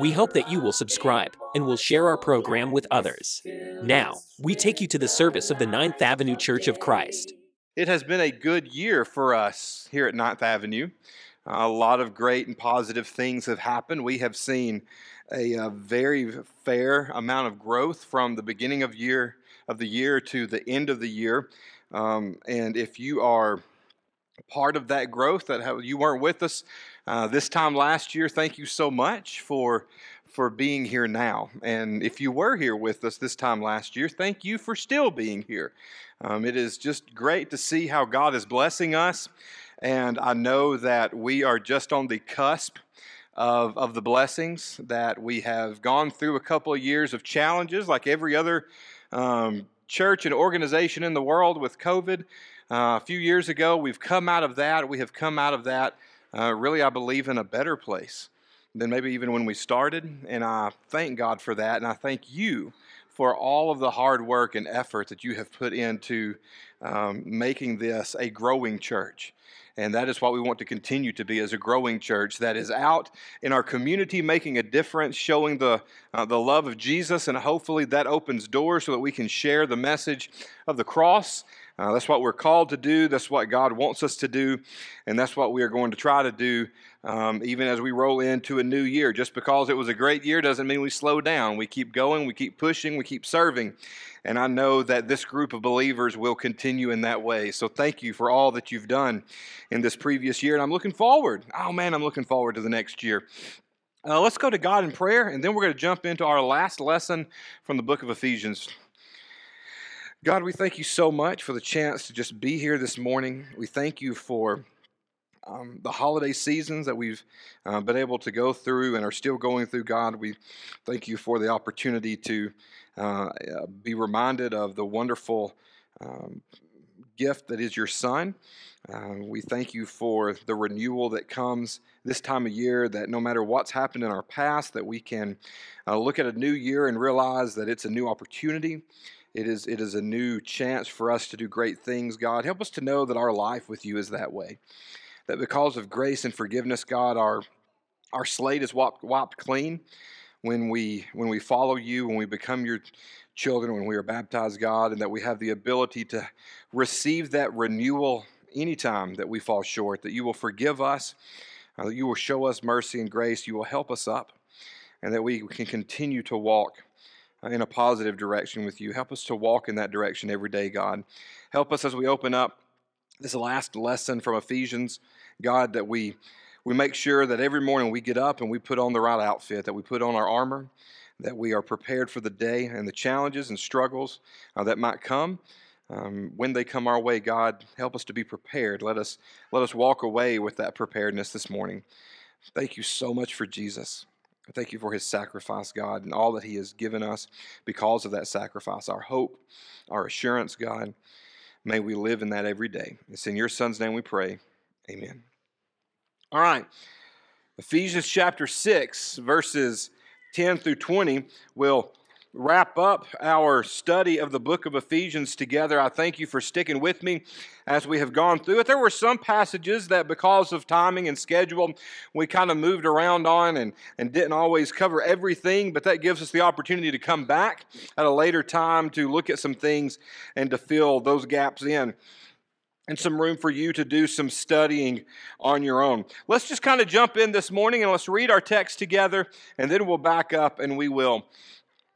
We hope that you will subscribe and will share our program with others. Now, we take you to the service of the Ninth Avenue Church of Christ. It has been a good year for us here at Ninth Avenue. a lot of great and positive things have happened. We have seen a, a very fair amount of growth from the beginning of year of the year to the end of the year. Um, and if you are part of that growth, that you weren't with us uh, this time last year, thank you so much for for being here now. And if you were here with us this time last year, thank you for still being here. Um, it is just great to see how God is blessing us. And I know that we are just on the cusp of, of the blessings, that we have gone through a couple of years of challenges like every other um, church and organization in the world with COVID. Uh, a few years ago, we've come out of that. We have come out of that, uh, really, I believe, in a better place than maybe even when we started. And I thank God for that. And I thank you for all of the hard work and effort that you have put into um, making this a growing church. And that is what we want to continue to be as a growing church that is out in our community making a difference, showing the, uh, the love of Jesus. And hopefully that opens doors so that we can share the message of the cross. Uh, that's what we're called to do. That's what God wants us to do. And that's what we are going to try to do um, even as we roll into a new year. Just because it was a great year doesn't mean we slow down. We keep going, we keep pushing, we keep serving. And I know that this group of believers will continue in that way. So thank you for all that you've done in this previous year. And I'm looking forward. Oh man, I'm looking forward to the next year. Uh, let's go to God in prayer, and then we're going to jump into our last lesson from the book of Ephesians. God, we thank you so much for the chance to just be here this morning. We thank you for um, the holiday seasons that we've uh, been able to go through and are still going through, God. We thank you for the opportunity to uh, uh, be reminded of the wonderful um, gift that is your Son. Uh, we thank you for the renewal that comes this time of year, that no matter what's happened in our past, that we can uh, look at a new year and realize that it's a new opportunity. It is, it is a new chance for us to do great things, God. Help us to know that our life with you is that way that because of grace and forgiveness, God, our our slate is wiped, wiped clean when we when we follow you, when we become your children, when we are baptized, God, and that we have the ability to receive that renewal anytime that we fall short. That you will forgive us, uh, that you will show us mercy and grace. You will help us up, and that we can continue to walk in a positive direction with you. Help us to walk in that direction every day, God. Help us as we open up this last lesson from Ephesians, God, that we we make sure that every morning we get up and we put on the right outfit, that we put on our armor, that we are prepared for the day and the challenges and struggles uh, that might come. Um, when they come our way, God, help us to be prepared. Let us let us walk away with that preparedness this morning. Thank you so much for Jesus. Thank you for his sacrifice, God, and all that he has given us because of that sacrifice, our hope, our assurance, God. May we live in that every day. It's in your Son's name we pray. Amen. All right. Ephesians chapter 6, verses 10 through 20 will wrap up our study of the book of Ephesians together. I thank you for sticking with me as we have gone through it. There were some passages that, because of timing and schedule, we kind of moved around on and, and didn't always cover everything, but that gives us the opportunity to come back at a later time to look at some things and to fill those gaps in and some room for you to do some studying on your own. Let's just kind of jump in this morning and let's read our text together, and then we'll back up and we will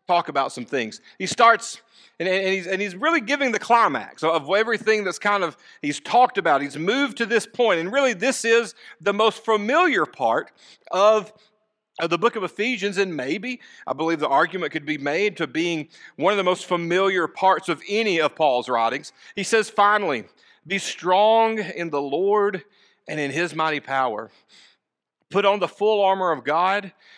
talk about some things. He starts, and, and, he's, and he's really giving the climax of everything that's kind of, he's talked about. He's moved to this point, and really this is the most familiar part of of the book of Ephesians, and maybe I believe the argument could be made to being one of the most familiar parts of any of Paul's writings. He says, finally, be strong in the Lord and in his mighty power. Put on the full armor of God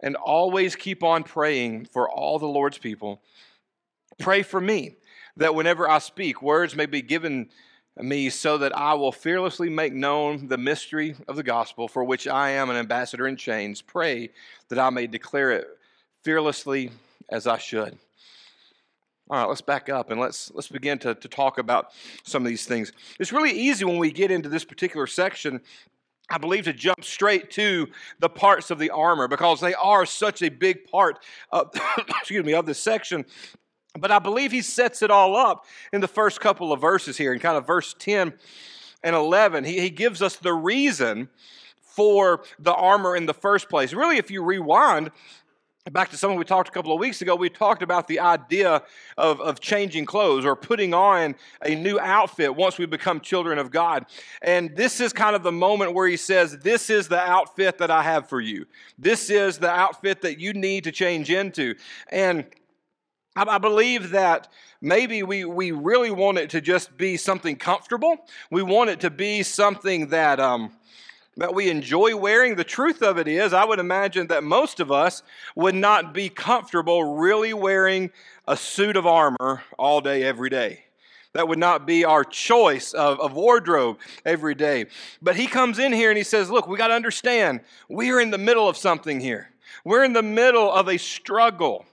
and always keep on praying for all the Lord's people. Pray for me that whenever I speak, words may be given me so that I will fearlessly make known the mystery of the gospel for which I am an ambassador in chains. Pray that I may declare it fearlessly as I should. All right, let's back up and let's let's begin to, to talk about some of these things. It's really easy when we get into this particular section I believe to jump straight to the parts of the armor because they are such a big part of, excuse me, of this section. But I believe he sets it all up in the first couple of verses here, in kind of verse 10 and 11. He, he gives us the reason for the armor in the first place. Really, if you rewind, back to something we talked a couple of weeks ago, we talked about the idea of, of changing clothes or putting on a new outfit once we become children of God. And this is kind of the moment where he says, This is the outfit that I have for you. This is the outfit that you need to change into. And I, believe that maybe we, we really want it to just be something comfortable. We want it to be something that. Um, that we enjoy wearing. The truth of it is, I would imagine that most of us would not be comfortable really wearing a suit of armor all day, every day. That would not be our choice of, of wardrobe every day. But he comes in here and he says, Look, we got to understand, we're in the middle of something here. We're in the middle of a struggle.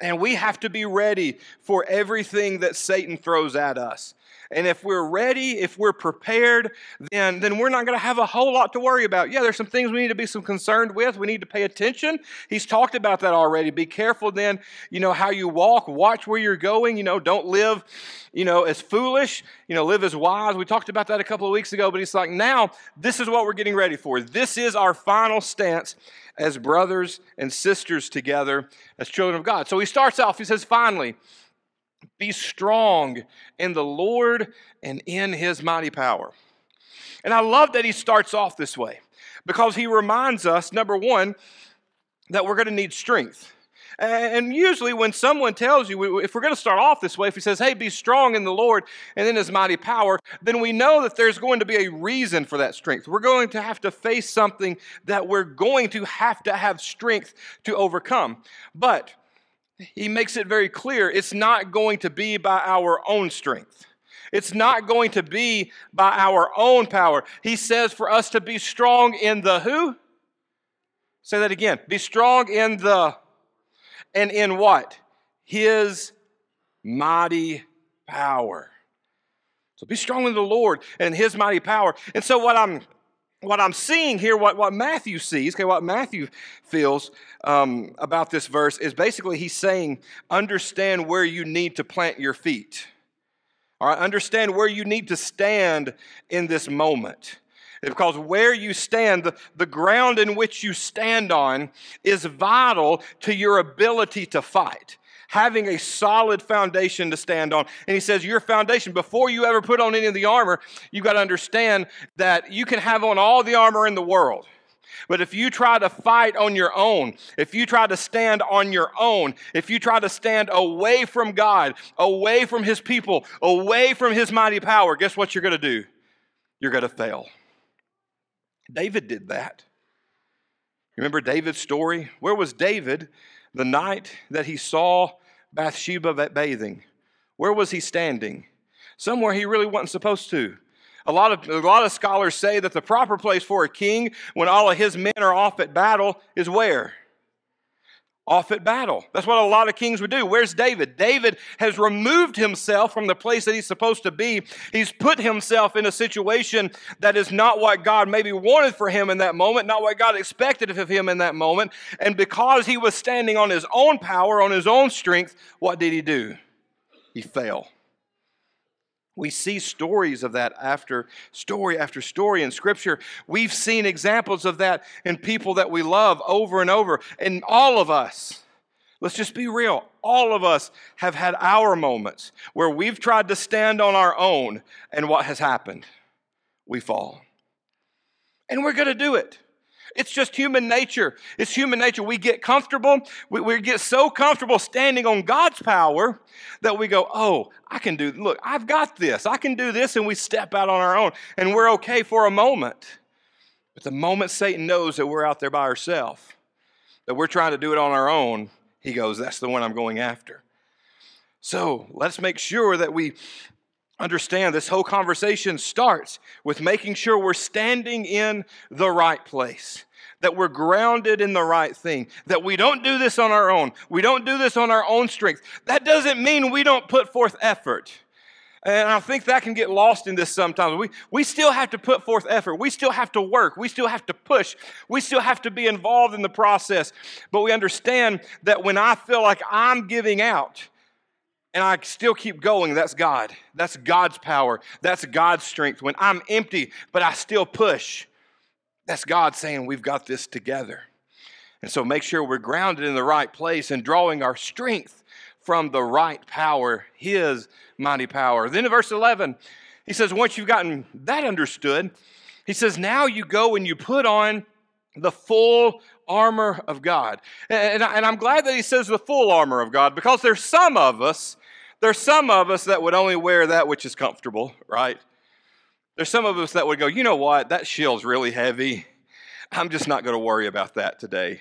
And we have to be ready for everything that Satan throws at us. And if we're ready, if we're prepared, then, then we're not going to have a whole lot to worry about. Yeah, there's some things we need to be some concerned with. We need to pay attention. He's talked about that already. Be careful then, you know, how you walk. Watch where you're going. You know, don't live, you know, as foolish. You know, live as wise. We talked about that a couple of weeks ago, but he's like, now this is what we're getting ready for. This is our final stance as brothers and sisters together as children of God. So he starts off, he says, finally, be strong in the Lord and in his mighty power. And I love that he starts off this way because he reminds us, number one, that we're going to need strength. And usually, when someone tells you, if we're going to start off this way, if he says, hey, be strong in the Lord and in his mighty power, then we know that there's going to be a reason for that strength. We're going to have to face something that we're going to have to have strength to overcome. But he makes it very clear it's not going to be by our own strength. It's not going to be by our own power. He says for us to be strong in the who? Say that again. Be strong in the, and in what? His mighty power. So be strong in the Lord and his mighty power. And so what I'm what I'm seeing here, what, what Matthew sees, okay, what Matthew feels um, about this verse is basically he's saying, understand where you need to plant your feet. All right, understand where you need to stand in this moment. Because where you stand, the, the ground in which you stand on, is vital to your ability to fight having a solid foundation to stand on. And he says, Your foundation, before you ever put on any of the armor, you've got to understand that you can have on all the armor in the world. But if you try to fight on your own, if you try to stand on your own, if you try to stand away from God, away from His people, away from His mighty power, guess what you're going to do? You're going to fail. David did that. Remember David's story? Where was David the night that he saw Bathsheba bathing, where was he standing? Somewhere he really wasn't supposed to. A lot, of, a lot of scholars say that the proper place for a king when all of his men are off at battle is where? Off at battle. That's what a lot of kings would do. Where's David? David has removed himself from the place that he's supposed to be. He's put himself in a situation that is not what God maybe wanted for him in that moment, not what God expected of him in that moment. And because he was standing on his own power, on his own strength, what did he do? He fell. We see stories of that after story after story in Scripture. We've seen examples of that in people that we love over and over. And all of us, let's just be real, all of us have had our moments where we've tried to stand on our own, and what has happened? We fall. And we're going to do it. It's just human nature. It's human nature. We get comfortable. We, we, get so comfortable standing on God's power that we go, oh, I can do, look, I've got this. I can do this. And we step out on our own and we're okay for a moment. But the moment Satan knows that we're out there by ourselves, that we're trying to do it on our own, he goes, that's the one I'm going after. So let's make sure that we understand this whole conversation starts with making sure we're standing in the right place that we're grounded in the right thing, that we don't do this on our own. We don't do this on our own strength. That doesn't mean we don't put forth effort. And I think that can get lost in this sometimes. We, we still have to put forth effort. We still have to work. We still have to push. We still have to be involved in the process. But we understand that when I feel like I'm giving out, and I still keep going, that's God. That's God's power. That's God's strength. When I'm empty, but I still push, that's God saying, We've got this together. And so make sure we're grounded in the right place and drawing our strength from the right power, His mighty power. Then in verse 11, he says, Once you've gotten that understood, he says, Now you go and you put on the full armor of God. And, I, am glad that he says the full armor of God because there's some of us there's some of us that would only wear that which is comfortable, right? There's some of us that would go, you know what, that shield's really heavy. I'm just not going to worry about that today.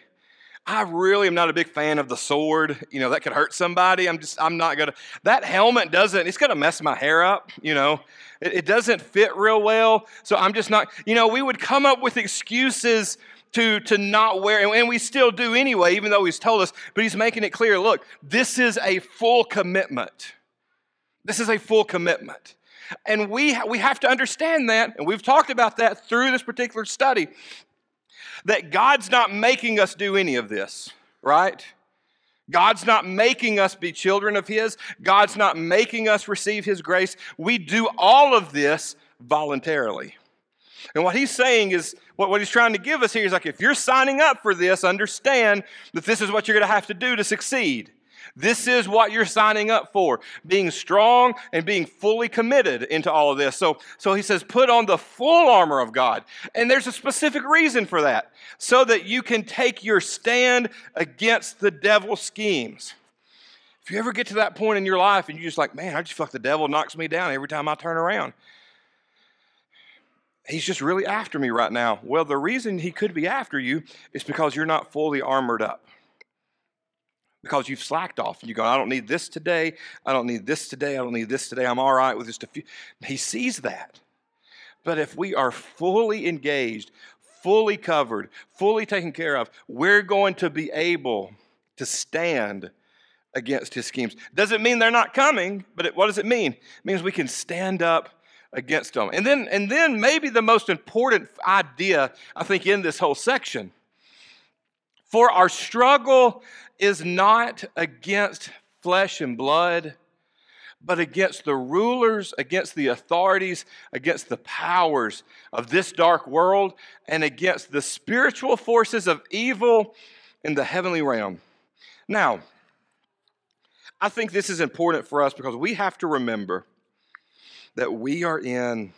I really am not a big fan of the sword. You know, that could hurt somebody. I'm just, I'm not going to. That helmet doesn't, it's going to mess my hair up, you know. It, it doesn't fit real well. So I'm just not, you know, we would come up with excuses to, to not wear, and we still do anyway, even though he's told us, but he's making it clear look, this is a full commitment. This is a full commitment. And we, we have to understand that, and we've talked about that through this particular study, that God's not making us do any of this, right? God's not making us be children of His. God's not making us receive His grace. We do all of this voluntarily. And what he's saying is, what, what he's trying to give us here is like, if you're signing up for this, understand that this is what you're going to have to do to succeed. This is what you're signing up for being strong and being fully committed into all of this. So, so he says, put on the full armor of God. And there's a specific reason for that so that you can take your stand against the devil's schemes. If you ever get to that point in your life and you're just like, man, I just feel like the devil knocks me down every time I turn around he's just really after me right now. Well, the reason he could be after you is because you're not fully armored up. Because you've slacked off. You go, I don't need this today. I don't need this today. I don't need this today. I'm all right with just a few. He sees that. But if we are fully engaged, fully covered, fully taken care of, we're going to be able to stand against his schemes. Doesn't mean they're not coming, but it, what does it mean? It means we can stand up against them. And then, and then maybe the most important idea, I think, in this whole section. For our struggle is not against flesh and blood, but against the rulers, against the authorities, against the powers of this dark world, and against the spiritual forces of evil in the heavenly realm. Now, I think this is important for us because we have to remember that we are in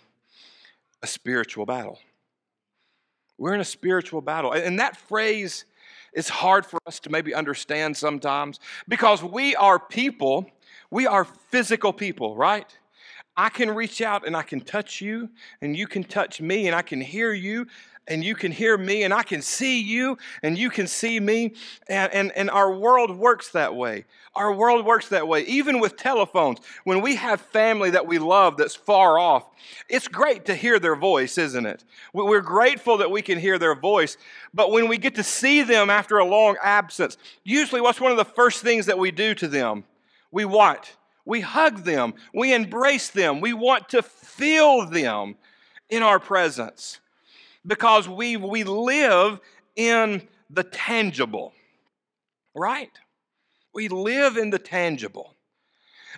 a spiritual battle. We're in a spiritual battle. And that phrase is hard for us to maybe understand sometimes because we are people, we are physical people, right? I can reach out and I can touch you, and you can touch me, and I can hear you, and you can hear me, and I can see you, and you can see me. And, and, and our world works that way. Our world works that way. Even with telephones, when we have family that we love that's far off, it's great to hear their voice, isn't it? We're grateful that we can hear their voice. But when we get to see them after a long absence, usually what's one of the first things that we do to them? We what? We hug them. We embrace them. We want to feel them in our presence because we, we live in the tangible, right? We live in the tangible.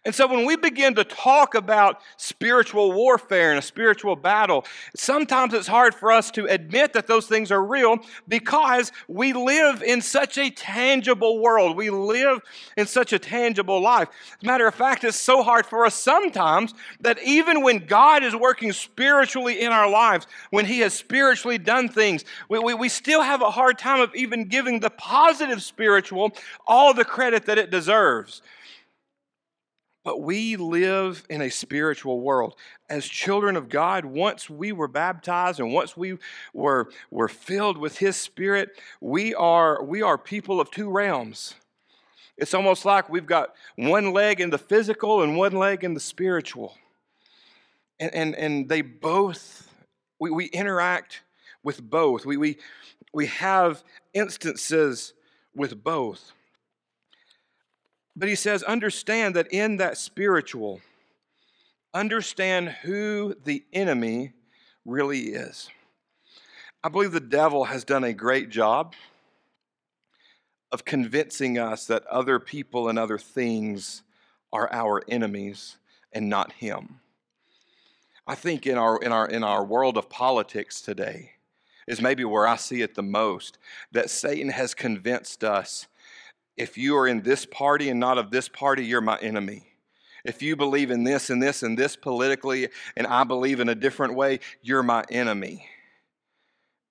And so when we begin to talk about spiritual warfare and a spiritual battle, sometimes it's hard for us to admit that those things are real because we live in such a tangible world. We live in such a tangible life. As a matter of fact, it's so hard for us sometimes that even when God is working spiritually in our lives, when He has spiritually done things, we, we, we still have a hard time of even giving the positive spiritual all the credit that it deserves. But we live in a spiritual world. As children of God, once we were baptized and once we were, were filled with His Spirit, we are, we are people of two realms. It's almost like we've got one leg in the physical and one leg in the spiritual. And, and, and they both, we, we interact with both. We, we, we have instances with both. But he says, understand that in that spiritual, understand who the enemy really is. I believe the devil has done a great job of convincing us that other people and other things are our enemies and not him. I think in our, in our, in our world of politics today is maybe where I see it the most that Satan has convinced us if you are in this party and not of this party, you're my enemy. If you believe in this and this and this politically, and I believe in a different way, you're my enemy.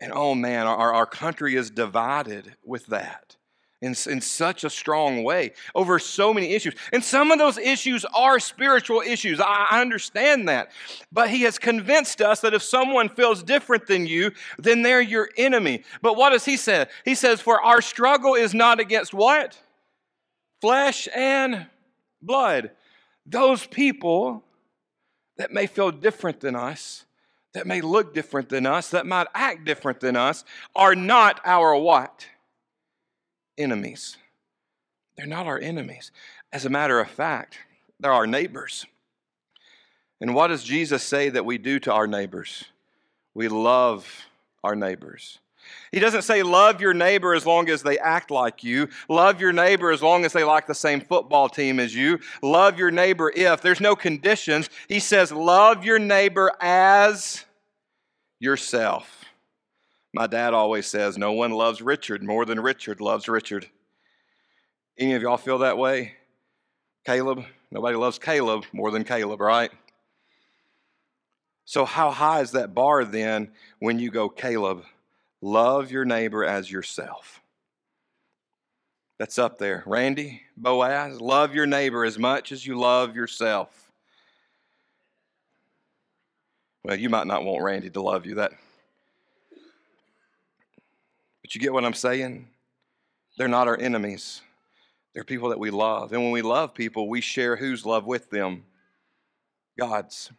And oh man, our, our country is divided with that in, in such a strong way over so many issues. And some of those issues are spiritual issues. I, I understand that. But he has convinced us that if someone feels different than you, then they're your enemy. But what does he say? He says, For our struggle is not against what? Flesh and blood. Those people that may feel different than us, that may look different than us, that might act different than us, are not our what? Enemies. They're not our enemies. As a matter of fact, they're our neighbors. And what does Jesus say that we do to our neighbors? We love our neighbors. He doesn't say love your neighbor as long as they act like you. Love your neighbor as long as they like the same football team as you. Love your neighbor if. There's no conditions. He says love your neighbor as yourself. My dad always says, No one loves Richard more than Richard loves Richard. Any of y'all feel that way? Caleb? Nobody loves Caleb more than Caleb, right? So, how high is that bar then when you go, Caleb, love your neighbor as yourself? That's up there. Randy, Boaz, love your neighbor as much as you love yourself. Well, you might not want Randy to love you. That but you get what I'm saying? They're not our enemies. They're people that we love. And when we love people, we share whose love with them? God's.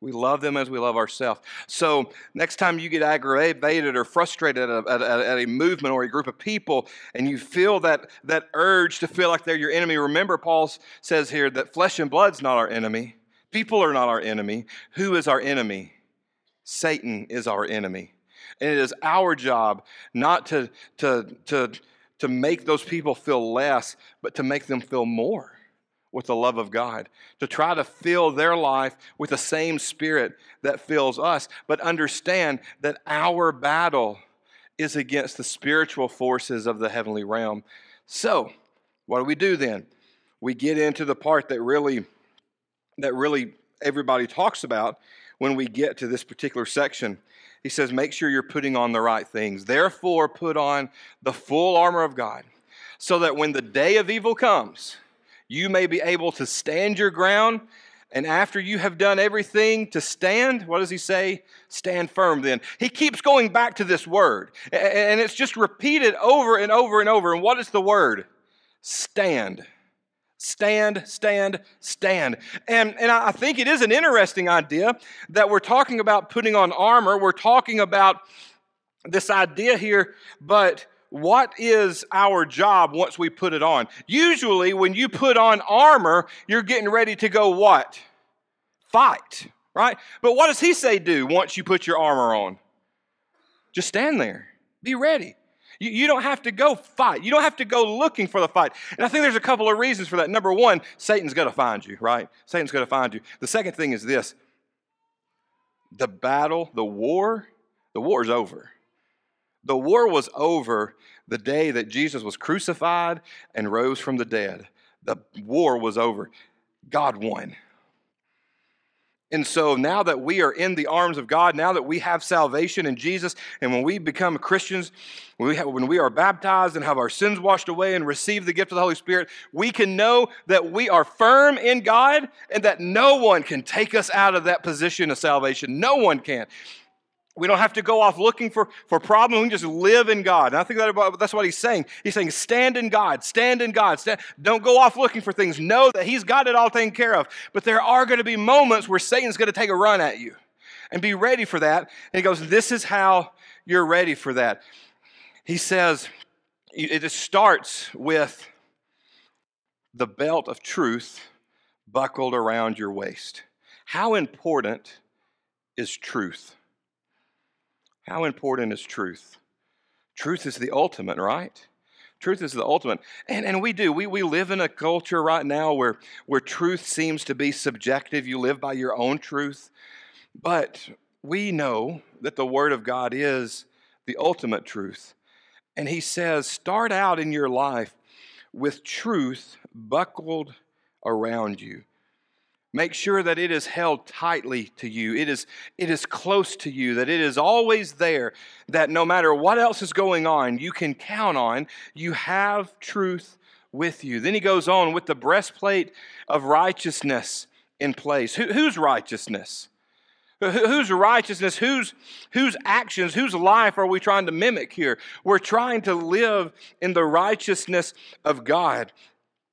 We love them as we love ourselves. So, next time you get aggravated or frustrated at a, at, a, at a, movement or a group of people and you feel that, that urge to feel like they're your enemy, remember Paul says here that flesh and blood's not our enemy. People are not our enemy. Who is our enemy? Satan is our enemy. And it is our job not to, to, to, to make those people feel less, but to make them feel more with the love of God, to try to fill their life with the same spirit that fills us, but understand that our battle is against the spiritual forces of the heavenly realm. So, what do we do then? We get into the part that really that really everybody talks about when we get to this particular section he says, make sure you're putting on the right things. Therefore, put on the full armor of God, so that when the day of evil comes, you may be able to stand your ground And after you have done everything to stand, what does he say? Stand firm then. He keeps going back to this word, and it's just repeated over and over and over. And what is the word? Stand. Stand, stand, stand. And, and I think it is an interesting idea that we're talking about putting on armor. We're talking about this idea here, but what is our job once we put it on? Usually, when you put on armor, you're getting ready to go what? Fight, right? But what does he say do once you put your armor on? Just stand there, be ready. You, you don't have to go fight. You don't have to go looking for the fight. And I think there's a couple of reasons for that. Number one, Satan's going to find you, right? Satan's going to find you. The second thing is this the battle, the war, the war is over. The war was over the day that Jesus was crucified and rose from the dead. The war was over. God won. And so now that we are in the arms of God, now that we have salvation in Jesus, and when we become Christians, when we, have, when we are baptized and have our sins washed away and receive the gift of the Holy Spirit, we can know that we are firm in God and that no one can take us out of that position of salvation. No one can. We don't have to go off looking for, for problems. We can just live in God. And I think that, about, that's what he's saying. He's saying, stand in God, stand in God. Stand, don't go off looking for things. Know that he's got it all taken care of. But there are going to be moments where Satan's going to take a run at you. And be ready for that. And he goes, This is how you're ready for that. He says, it starts with the belt of truth buckled around your waist. How important is truth? How important is truth? Truth is the ultimate, right? Truth is the ultimate. And, and we do. We, we live in a culture right now where, where truth seems to be subjective. You live by your own truth. But we know that the Word of God is the ultimate truth. And He says, start out in your life with truth buckled around you. Make sure that it is held tightly to you. It is, it is close to you, that it is always there, that no matter what else is going on, you can count on. You have truth with you. Then he goes on with the breastplate of righteousness in place. Who, whose righteousness? Whose righteousness, whose, whose actions, whose life are we trying to mimic here? We're trying to live in the righteousness of God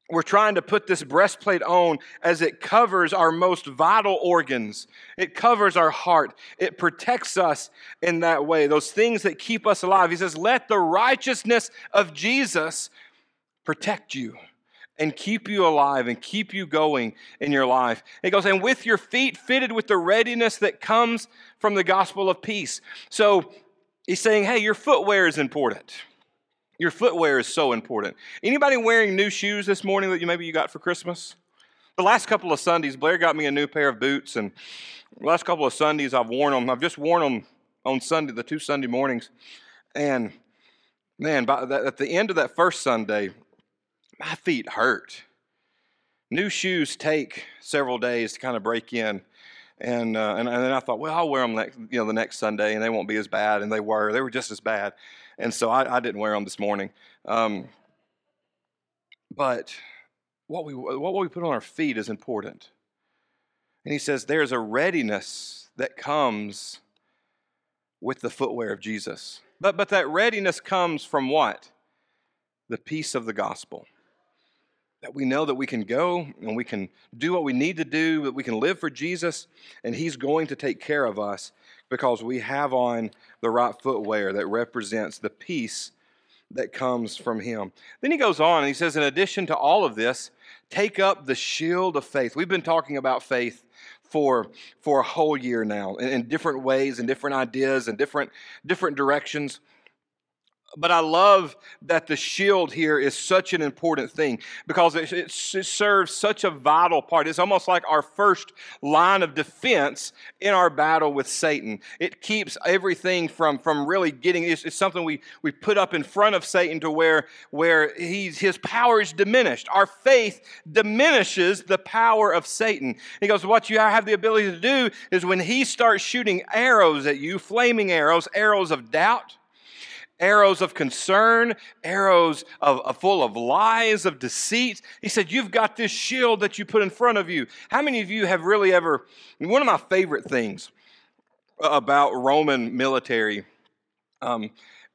we're trying to put this breastplate on as it covers our most vital organs. It covers our heart. It protects us in that way. Those things that keep us alive. He says, Let the righteousness of Jesus protect you and keep you alive and keep you going in your life. He goes, And with your feet fitted with the readiness that comes from the gospel of peace. So he's saying, Hey, your footwear is important. Your footwear is so important. Anybody wearing new shoes this morning that you maybe you got for Christmas? The last couple of Sundays, Blair got me a new pair of boots, and last couple of Sundays I've worn them. I've just worn them on Sunday, the two Sunday mornings, and man, by at the end of that first Sunday, my feet hurt. New shoes take several days to kind of break in. And, uh, and, and then I thought, well, I'll wear them next, you know, the next Sunday, and they won't be as bad. And they were. They were just as bad. And so I, I didn't wear them this morning. Um, but what we, what we put on our feet is important. And he says there's a readiness that comes with the footwear of Jesus. But, but that readiness comes from what? The peace of the gospel that we know that we can go and we can do what we need to do, that we can live for Jesus, and He's going to take care of us because we have on the right footwear that represents the peace that comes from Him. Then He goes on and He says, in addition to all of this, take up the shield of faith. We've been talking about faith for, for a whole year now in, in different ways and different ideas and different, different directions. But I love that the shield here is such an important thing because it, it, it, serves such a vital part. It's almost like our first line of defense in our battle with Satan. It keeps everything from, from really getting, it's, it's something we, we put up in front of Satan to where, where he's, his power is diminished. Our faith diminishes the power of Satan. He goes, What you have the ability to do is when he starts shooting arrows at you, flaming arrows, arrows of doubt, arrows of concern, arrows of, of, full of lies, of deceit. He said, You've got this shield that you put in front of you. How many of you have really ever, one of my favorite things about Roman military um,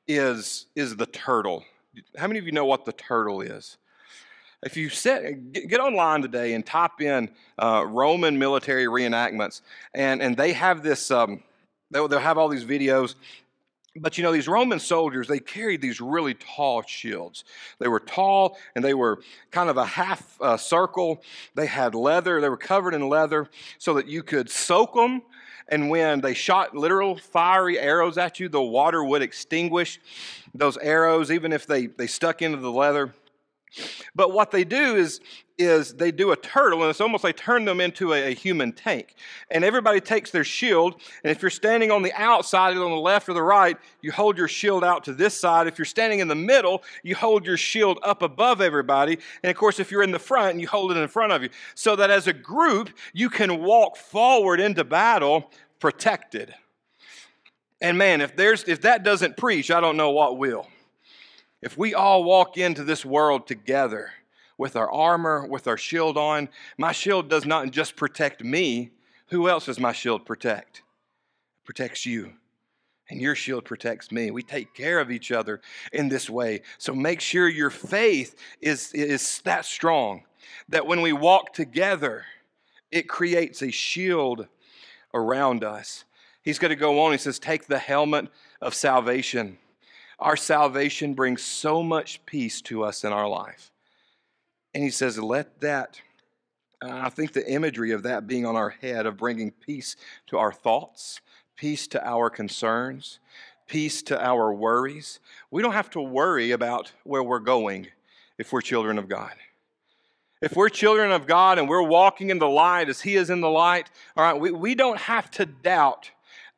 is, is the turtle. How many of you know what the turtle is? If you get online today and type in uh, Roman military reenactments, and, and they have this, um, they'll have all these videos but you know, these Roman soldiers, they carried these really tall shields. They were tall and they were kind of a half uh, circle. They had leather, they were covered in leather so that you could soak them. And when they shot literal fiery arrows at you, the water would extinguish those arrows, even if they, they stuck into the leather. But what they do is, is they do a turtle, and it's almost like turn them into a, a, human tank. And everybody takes their shield, and if you're standing on the outside, on the left or the right, you hold your shield out to this side. If you're standing in the middle, you hold your shield up above everybody. And of course, if you're in the front, you hold it in front of you. So that as a group, you can walk forward into battle protected. And man, if there's if that doesn't preach, I don't know what will. If we all walk into this world together with our armor, with our shield on, my shield does not just protect me. Who else does my shield protect? It protects you. And your shield protects me. We take care of each other in this way. So make sure your faith is, is that strong that when we walk together, it creates a shield around us. He's going to go on. He says, Take the helmet of salvation our salvation brings so much peace to us in our life. And he says, let that, uh, I think the imagery of that being on our head, of bringing peace to our thoughts, peace to our concerns, peace to our worries. We don't have to worry about where we're going if we're children of God. If we're children of God and we're walking in the light as He is in the light, all right, we, we don't have to doubt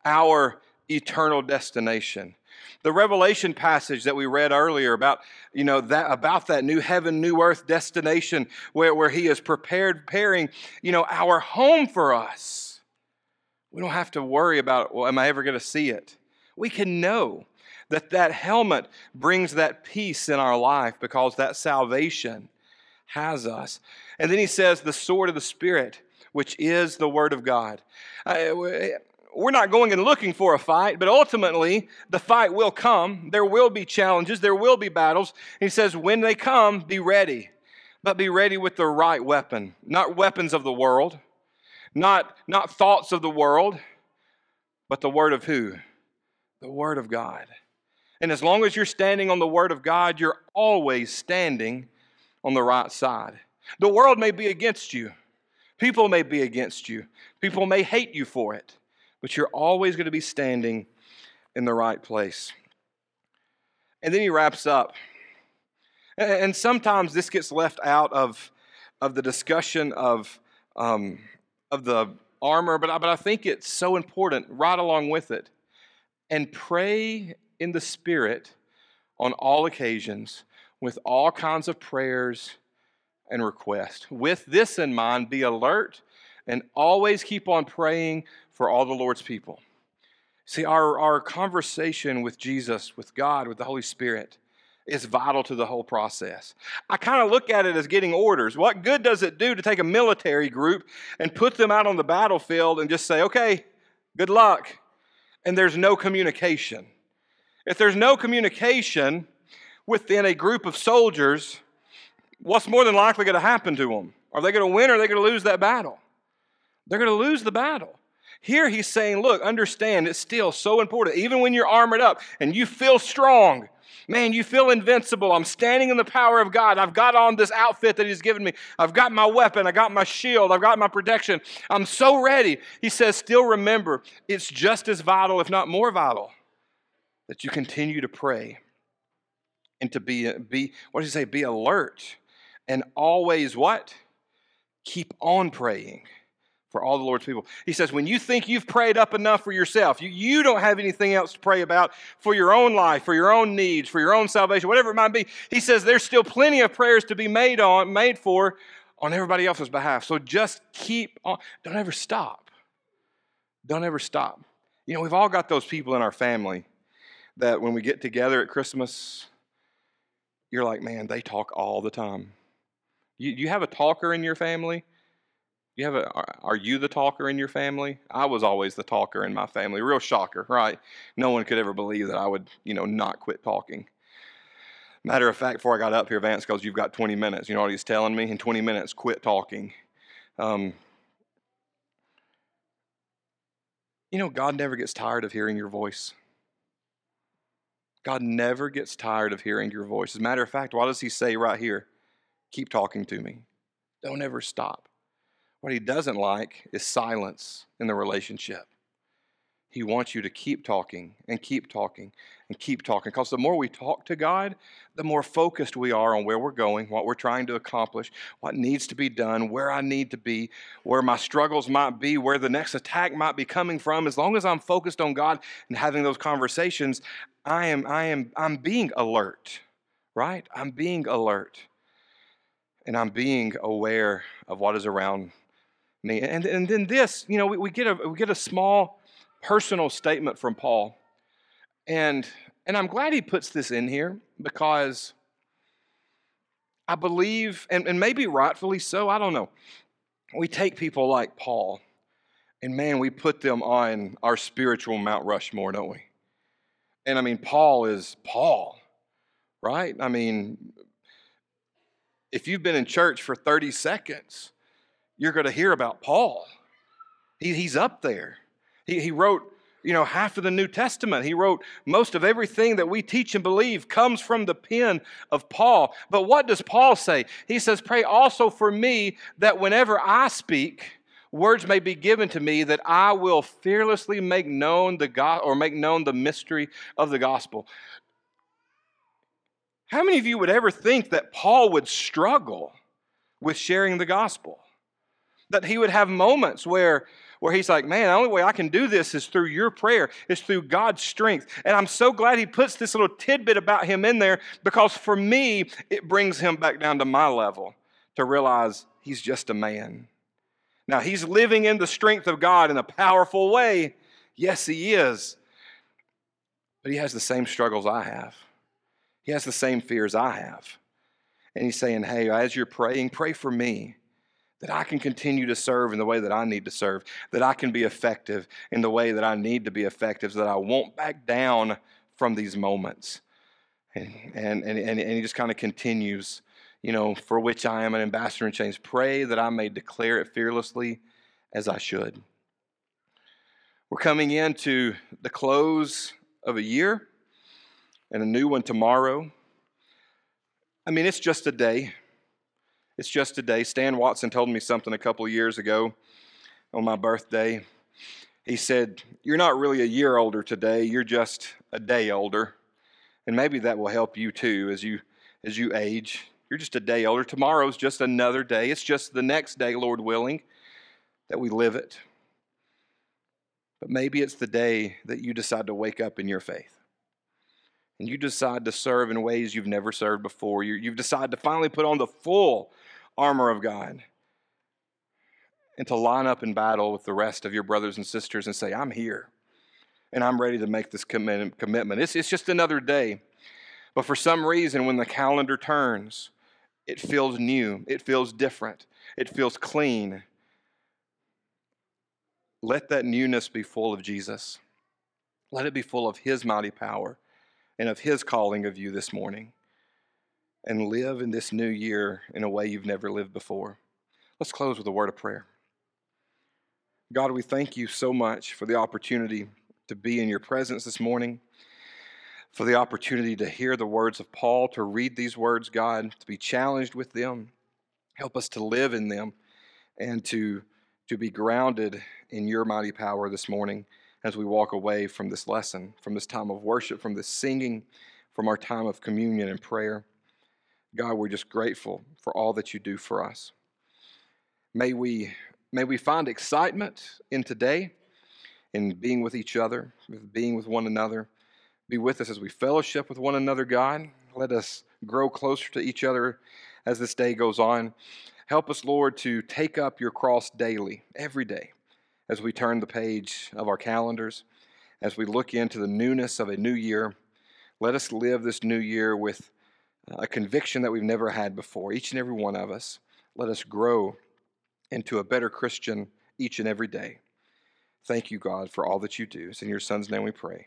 our eternal destination. The Revelation passage that we read earlier about, you know, that about that new heaven, new earth destination where, where he is prepared, preparing, you know, our home for us. We don't have to worry about, well, am I ever going to see it? We can know that that helmet brings that peace in our life because that salvation has us. And then he says, the sword of the Spirit, which is the Word of God. I, we're not going and looking for a fight, but ultimately the fight will come. There will be challenges, there will be battles. He says, when they come, be ready, but be ready with the right weapon, not weapons of the world, not, not thoughts of the world, but the word of who? The word of God. And as long as you're standing on the word of God, you're always standing on the right side. The world may be against you. People may be against you. People may hate you for it but you're always going to be standing in the right place. And then he wraps up. And sometimes this gets left out of, of the discussion of, um, of the armor, but I, but I think it's so important right along with it. And pray in the Spirit on all occasions with all kinds of prayers and requests. With this in mind, be alert and always keep on praying for all the Lord's people. See, our, our conversation with Jesus, with God, with the Holy Spirit is vital to the whole process. I kind of look at it as getting orders. What good does it do to take a military group and put them out on the battlefield and just say, okay, good luck? And there's no communication. If there's no communication within a group of soldiers, what's more than likely going to happen to them? Are they going to win or are they going to lose that battle? They're going to lose the battle. Here he's saying, look, understand it's still so important. Even when you're armored up and you feel strong, man, you feel invincible. I'm standing in the power of God. I've got on this outfit that he's given me. I've got my weapon. I got my shield. I've got my protection. I'm so ready. He says, still remember, it's just as vital, if not more vital, that you continue to pray and to be, be what does he say? Be alert and always what? Keep on praying for all the Lord's people. He says, when you think you've prayed up enough for yourself, you, you don't have anything else to pray about for your own life, for your own needs, for your own salvation, whatever it might be. He says there's still plenty of prayers to be made on, made for on everybody else's behalf. So just keep on. Don't ever stop. Don't ever stop. You know, we've all got those people in our family that when we get together at Christmas, you're like, man, they talk all the time. You, you have a talker in your family? You have a, are you the talker in your family? I was always the talker in my family. Real shocker, right? No one could ever believe that I would, you know, not quit talking. Matter of fact, before I got up here, Vance goes, You've got 20 minutes. You know what he's telling me? In 20 minutes, quit talking. Um, you know, God never gets tired of hearing your voice. God never gets tired of hearing your voice. As a matter of fact, what does he say right here? Keep talking to me. Don't ever stop. What he doesn't like is silence in the relationship. He wants you to keep talking and keep talking and keep talking. Because the more we talk to God, the more focused we are on where we're going, what we're trying to accomplish, what needs to be done, where I need to be, where my struggles might be, where the next attack might be coming from. As long as I'm focused on God and having those conversations, I am, I am, I'm being alert, right? I'm being alert. And I'm being aware of what is around me. And, and then this, you know, we, we, get a, we get a small personal statement from Paul. And, and I'm glad he puts this in here because I believe, and, and maybe rightfully so, I don't know. We take people like Paul, and man, we put them on our spiritual Mount Rushmore, don't we? And I mean, Paul is Paul, right? I mean, if you've been in church for 30 seconds, you're going to hear about Paul. He, he's up there. He, he wrote, you know, half of the New Testament. He wrote most of everything that we teach and believe comes from the pen of Paul. But what does Paul say? He says, Pray also for me that whenever I speak, words may be given to me that I will fearlessly make known the God or make known the mystery of the gospel. How many of you would ever think that Paul would struggle with sharing the gospel? That he would have moments where where he's like, man, the only way I can do this is through your prayer, is through God's strength. And I'm so glad he puts this little tidbit about him in there because for me, it brings him back down to my level to realize he's just a man. Now, he's living in the strength of God in a powerful way. Yes, he is. But he has the same struggles I have, he has the same fears I have. And he's saying, hey, as you're praying, pray for me that I can continue to serve in the way that I need to serve, that I can be effective in the way that I need to be effective, so that I won't back down from these moments. And, and, and, and he just kind of continues, you know, for which I am an ambassador in chains. Pray that I may declare it fearlessly as I should. We're coming into the close of a year and a new one tomorrow. I mean, it's just a day. It's just a day. Stan Watson told me something a couple years ago on my birthday. He said, You're not really a year older today, you're just a day older. And maybe that will help you too as you as you age. You're just a day older. Tomorrow's just another day. It's just the next day, Lord willing, that we live it. But maybe it's the day that you decide to wake up in your faith and you decide to serve in ways you've never served before. You, have decided to finally put on the full armor of God and to line up in battle with the rest of your brothers and sisters and say, I'm here and I'm ready to make this commitment. It's, it's just another day. But for some reason, when the calendar turns, it feels new, it feels different, it feels clean. Let that newness be full of Jesus. Let it be full of His mighty power and of His calling of you this morning and live in this new year in a way you've never lived before. Let's close with a word of prayer. God, we thank you so much for the opportunity to be in your presence this morning, for the opportunity to hear the words of Paul, to read these words, God, to be challenged with them. Help us to live in them and to, to be grounded in your mighty power this morning as we walk away from this lesson, from this time of worship, from this singing, from our time of communion and prayer. God, we're just grateful for all that you do for us. May we, may we find excitement in today, in being with each other, with being with one another. Be with us as we fellowship with one another, God. Let us grow closer to each other as this day goes on. Help us, Lord, to take up your cross daily, every day, as we turn the page of our calendars, as we look into the newness of a new year. Let us live this new year with a conviction that we've never had before, each and every one of us. Let us grow into a better Christian each and every day. Thank you, God, for all that you do. It's in your Son's name we pray.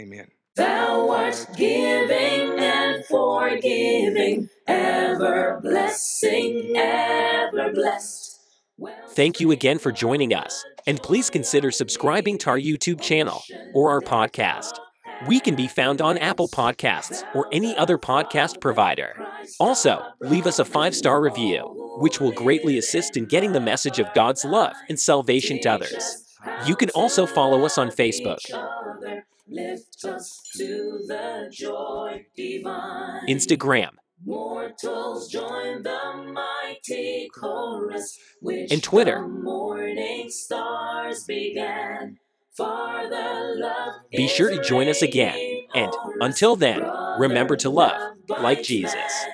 Amen. Thou art giving and forgiving, ever blessing, ever blessed. Thank you again for joining us, and please consider subscribing to our YouTube channel or our podcast. We can be found on Apple Podcasts or any other podcast provider. Also, leave us a five star review, which will greatly assist in getting the message of God's love and salvation to others. You can also follow us on Facebook, Instagram, Mortals join the mighty chorus, and Twitter. morning stars began. For the love Be sure to join us again. And until then, remember to love like Jesus.